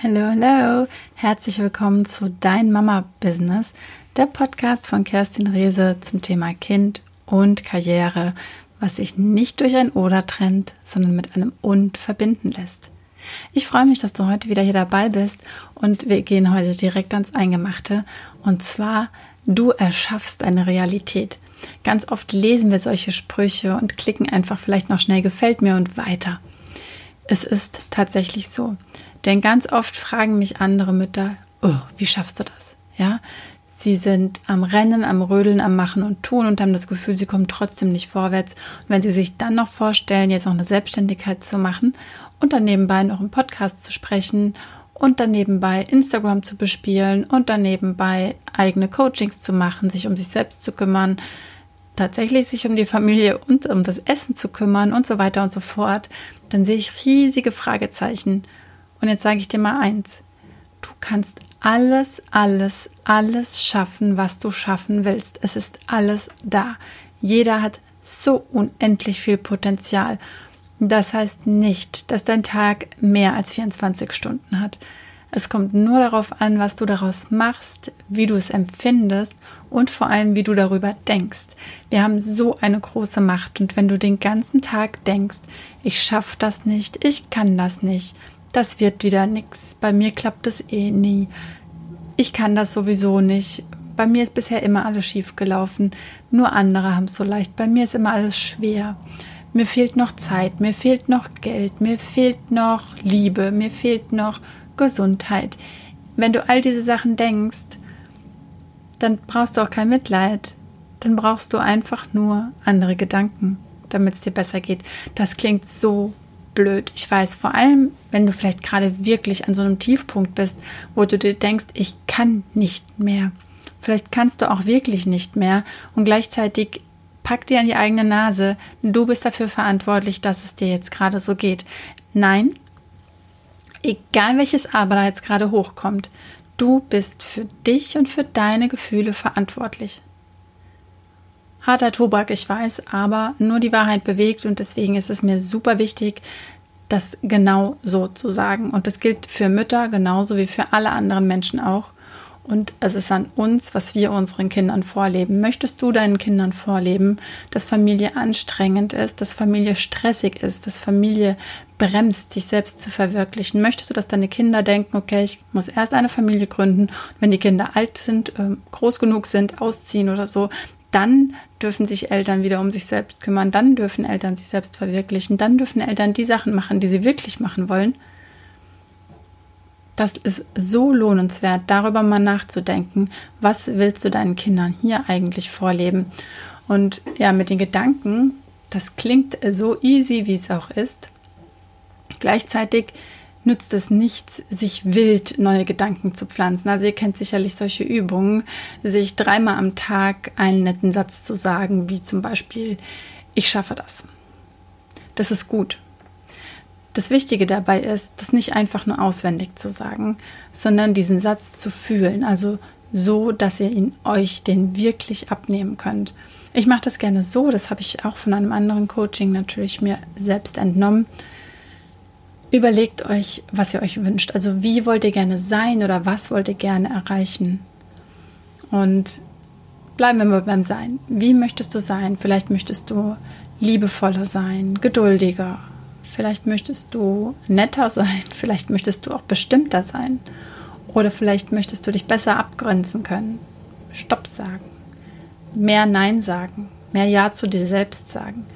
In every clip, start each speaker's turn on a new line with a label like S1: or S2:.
S1: Hallo, hallo. Herzlich willkommen zu Dein Mama Business, der Podcast von Kerstin Rehse zum Thema Kind und Karriere, was sich nicht durch ein Oder trennt, sondern mit einem Und verbinden lässt. Ich freue mich, dass du heute wieder hier dabei bist und wir gehen heute direkt ans Eingemachte und zwar du erschaffst eine Realität. Ganz oft lesen wir solche Sprüche und klicken einfach vielleicht noch schnell gefällt mir und weiter. Es ist tatsächlich so. Denn ganz oft fragen mich andere Mütter, oh, wie schaffst du das? Ja, sie sind am Rennen, am Rödeln, am Machen und Tun und haben das Gefühl, sie kommen trotzdem nicht vorwärts. Und wenn sie sich dann noch vorstellen, jetzt noch eine Selbstständigkeit zu machen und dann nebenbei noch einen Podcast zu sprechen und dann nebenbei Instagram zu bespielen und dann nebenbei eigene Coachings zu machen, sich um sich selbst zu kümmern, tatsächlich sich um die Familie und um das Essen zu kümmern und so weiter und so fort, dann sehe ich riesige Fragezeichen und jetzt sage ich dir mal eins. Du kannst alles, alles, alles schaffen, was du schaffen willst. Es ist alles da. Jeder hat so unendlich viel Potenzial. Das heißt nicht, dass dein Tag mehr als 24 Stunden hat. Es kommt nur darauf an, was du daraus machst, wie du es empfindest und vor allem, wie du darüber denkst. Wir haben so eine große Macht und wenn du den ganzen Tag denkst, ich schaffe das nicht, ich kann das nicht, das wird wieder nix. Bei mir klappt es eh nie. Ich kann das sowieso nicht. Bei mir ist bisher immer alles schief gelaufen. Nur andere haben es so leicht. Bei mir ist immer alles schwer. Mir fehlt noch Zeit, mir fehlt noch Geld, mir fehlt noch Liebe, mir fehlt noch Gesundheit. Wenn du all diese Sachen denkst, dann brauchst du auch kein Mitleid. Dann brauchst du einfach nur andere Gedanken, damit es dir besser geht. Das klingt so blöd. Ich weiß, vor allem, wenn du vielleicht gerade wirklich an so einem Tiefpunkt bist, wo du dir denkst, ich kann nicht mehr. Vielleicht kannst du auch wirklich nicht mehr und gleichzeitig pack dir an die eigene Nase, du bist dafür verantwortlich, dass es dir jetzt gerade so geht. Nein, egal welches Aber da jetzt gerade hochkommt, du bist für dich und für deine Gefühle verantwortlich. Harter Tobak, ich weiß, aber nur die Wahrheit bewegt und deswegen ist es mir super wichtig, das genau so zu sagen. Und das gilt für Mütter genauso wie für alle anderen Menschen auch. Und es ist an uns, was wir unseren Kindern vorleben. Möchtest du deinen Kindern vorleben, dass Familie anstrengend ist, dass Familie stressig ist, dass Familie bremst, dich selbst zu verwirklichen? Möchtest du, dass deine Kinder denken, okay, ich muss erst eine Familie gründen, wenn die Kinder alt sind, ähm, groß genug sind, ausziehen oder so, dann dürfen sich Eltern wieder um sich selbst kümmern, dann dürfen Eltern sich selbst verwirklichen, dann dürfen Eltern die Sachen machen, die sie wirklich machen wollen. Das ist so lohnenswert, darüber mal nachzudenken, was willst du deinen Kindern hier eigentlich vorleben? Und ja, mit den Gedanken, das klingt so easy, wie es auch ist. Gleichzeitig nützt es nichts, sich wild neue Gedanken zu pflanzen. Also ihr kennt sicherlich solche Übungen, sich dreimal am Tag einen netten Satz zu sagen, wie zum Beispiel, ich schaffe das. Das ist gut. Das Wichtige dabei ist, das nicht einfach nur auswendig zu sagen, sondern diesen Satz zu fühlen, also so, dass ihr ihn euch den wirklich abnehmen könnt. Ich mache das gerne so, das habe ich auch von einem anderen Coaching natürlich mir selbst entnommen Überlegt euch, was ihr euch wünscht. Also wie wollt ihr gerne sein oder was wollt ihr gerne erreichen? Und bleiben wir mal beim Sein. Wie möchtest du sein? Vielleicht möchtest du liebevoller sein, geduldiger. Vielleicht möchtest du netter sein. Vielleicht möchtest du auch bestimmter sein. Oder vielleicht möchtest du dich besser abgrenzen können. Stopp sagen. Mehr Nein sagen. Mehr Ja zu dir selbst sagen.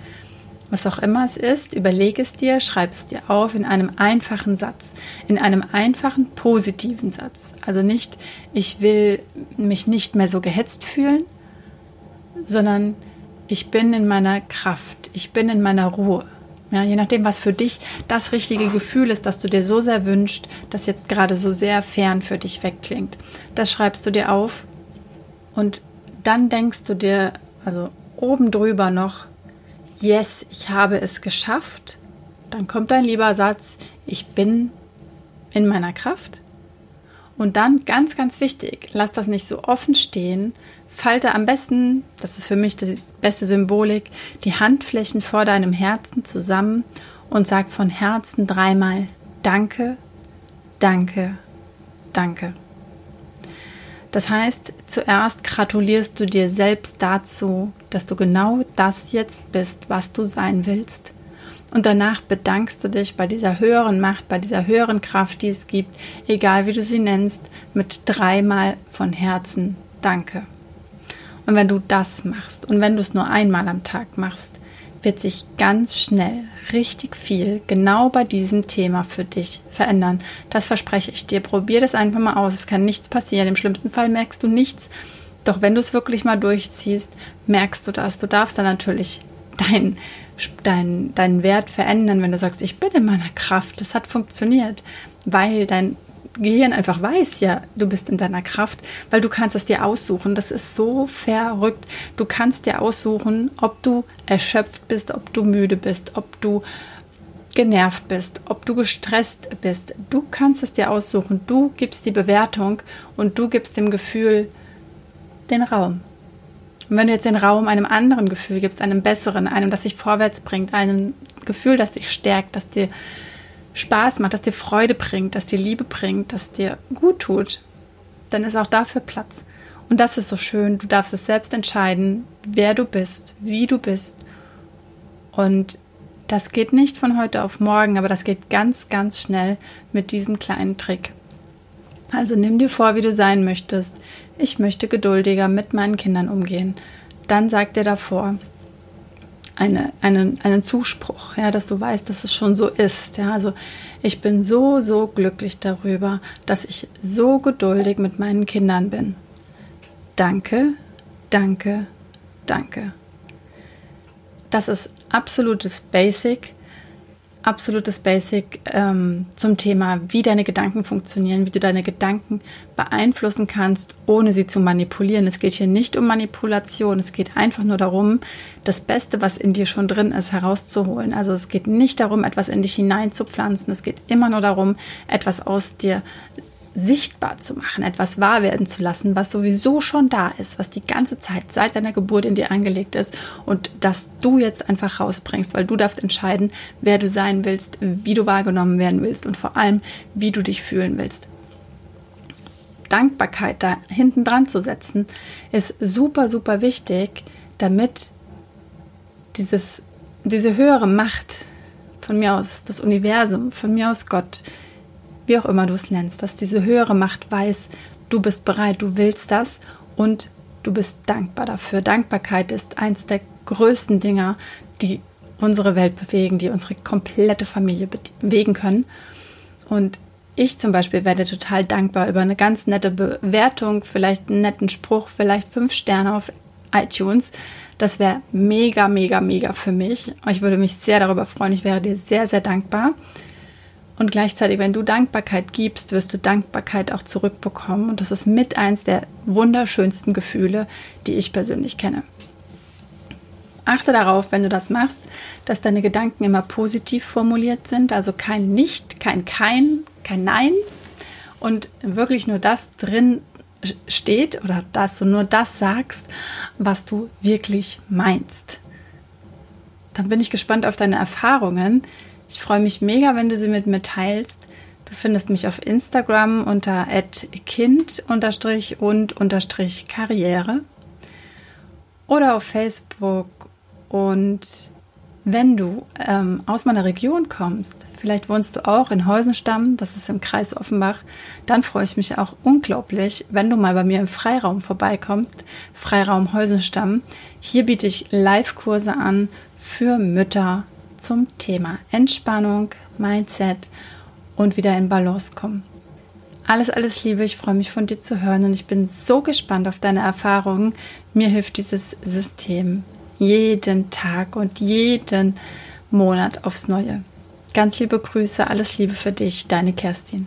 S1: Was auch immer es ist, überleg es dir, schreib es dir auf in einem einfachen Satz, in einem einfachen positiven Satz. Also nicht, ich will mich nicht mehr so gehetzt fühlen, sondern ich bin in meiner Kraft, ich bin in meiner Ruhe. Ja, je nachdem, was für dich das richtige Gefühl ist, das du dir so sehr wünschst, das jetzt gerade so sehr fern für dich wegklingt. Das schreibst du dir auf und dann denkst du dir, also oben drüber noch, yes, ich habe es geschafft, dann kommt ein lieber Satz, ich bin in meiner Kraft. Und dann ganz, ganz wichtig, lass das nicht so offen stehen. Falte am besten, das ist für mich die beste Symbolik, die Handflächen vor deinem Herzen zusammen und sag von Herzen dreimal Danke, danke, danke. Das heißt, zuerst gratulierst du dir selbst dazu, dass du genau das jetzt bist, was du sein willst. Und danach bedankst du dich bei dieser höheren Macht, bei dieser höheren Kraft, die es gibt, egal wie du sie nennst, mit dreimal von Herzen Danke. Und wenn du das machst und wenn du es nur einmal am Tag machst, wird sich ganz schnell richtig viel genau bei diesem Thema für dich verändern. Das verspreche ich dir. Probier das einfach mal aus. Es kann nichts passieren. Im schlimmsten Fall merkst du nichts. Doch wenn du es wirklich mal durchziehst, merkst du das. Du darfst dann natürlich deinen dein, dein Wert verändern, wenn du sagst, ich bin in meiner Kraft. Das hat funktioniert, weil dein Gehirn einfach weiß, ja, du bist in deiner Kraft, weil du kannst es dir aussuchen. Das ist so verrückt. Du kannst dir aussuchen, ob du erschöpft bist, ob du müde bist, ob du genervt bist, ob du gestresst bist. Du kannst es dir aussuchen. Du gibst die Bewertung und du gibst dem Gefühl den Raum. Und wenn du jetzt den Raum einem anderen Gefühl gibst, einem besseren, einem, das dich vorwärts bringt, einem Gefühl, das dich stärkt, das dir Spaß macht, das dir Freude bringt, das dir Liebe bringt, das dir gut tut, dann ist auch dafür Platz. Und das ist so schön. Du darfst es selbst entscheiden, wer du bist, wie du bist. Und das geht nicht von heute auf morgen, aber das geht ganz, ganz schnell mit diesem kleinen Trick. Also nimm dir vor, wie du sein möchtest. Ich möchte geduldiger mit meinen Kindern umgehen. Dann sag dir davor, eine, einen, einen Zuspruch, ja, dass du weißt, dass es schon so ist. Ja, also ich bin so, so glücklich darüber, dass ich so geduldig mit meinen Kindern bin. Danke, danke, danke. Das ist absolutes Basic absolutes Basic ähm, zum Thema, wie deine Gedanken funktionieren, wie du deine Gedanken beeinflussen kannst, ohne sie zu manipulieren. Es geht hier nicht um Manipulation, es geht einfach nur darum, das Beste, was in dir schon drin ist, herauszuholen. Also es geht nicht darum, etwas in dich hineinzupflanzen, es geht immer nur darum, etwas aus dir sichtbar zu machen, etwas wahr werden zu lassen, was sowieso schon da ist, was die ganze Zeit seit deiner Geburt in dir angelegt ist und das du jetzt einfach rausbringst, weil du darfst entscheiden, wer du sein willst, wie du wahrgenommen werden willst und vor allem, wie du dich fühlen willst. Dankbarkeit da hinten dran zu setzen, ist super, super wichtig, damit dieses, diese höhere Macht von mir aus, das Universum, von mir aus Gott, wie auch immer du es nennst, dass diese höhere Macht weiß, du bist bereit, du willst das und du bist dankbar dafür. Dankbarkeit ist eins der größten Dinge, die unsere Welt bewegen, die unsere komplette Familie bewegen können. Und ich zum Beispiel werde total dankbar über eine ganz nette Bewertung, vielleicht einen netten Spruch, vielleicht fünf Sterne auf iTunes. Das wäre mega, mega, mega für mich. Ich würde mich sehr darüber freuen. Ich wäre dir sehr, sehr dankbar. Und gleichzeitig, wenn du Dankbarkeit gibst, wirst du Dankbarkeit auch zurückbekommen. Und das ist mit eins der wunderschönsten Gefühle, die ich persönlich kenne. Achte darauf, wenn du das machst, dass deine Gedanken immer positiv formuliert sind, also kein Nicht, kein Kein, kein Nein und wirklich nur das drin steht oder dass du nur das sagst, was du wirklich meinst. Dann bin ich gespannt auf deine Erfahrungen. Ich freue mich mega, wenn du sie mit mir teilst. Du findest mich auf Instagram unter kind und Karriere oder auf Facebook. Und wenn du ähm, aus meiner Region kommst, vielleicht wohnst du auch in Heusenstamm, das ist im Kreis Offenbach, dann freue ich mich auch unglaublich, wenn du mal bei mir im Freiraum vorbeikommst, Freiraum Heusenstamm. Hier biete ich Live-Kurse an für Mütter, zum Thema Entspannung, Mindset und wieder in Balance kommen. Alles, alles Liebe, ich freue mich von dir zu hören und ich bin so gespannt auf deine Erfahrungen. Mir hilft dieses System jeden Tag und jeden Monat aufs Neue. Ganz liebe Grüße, alles Liebe für dich, deine Kerstin.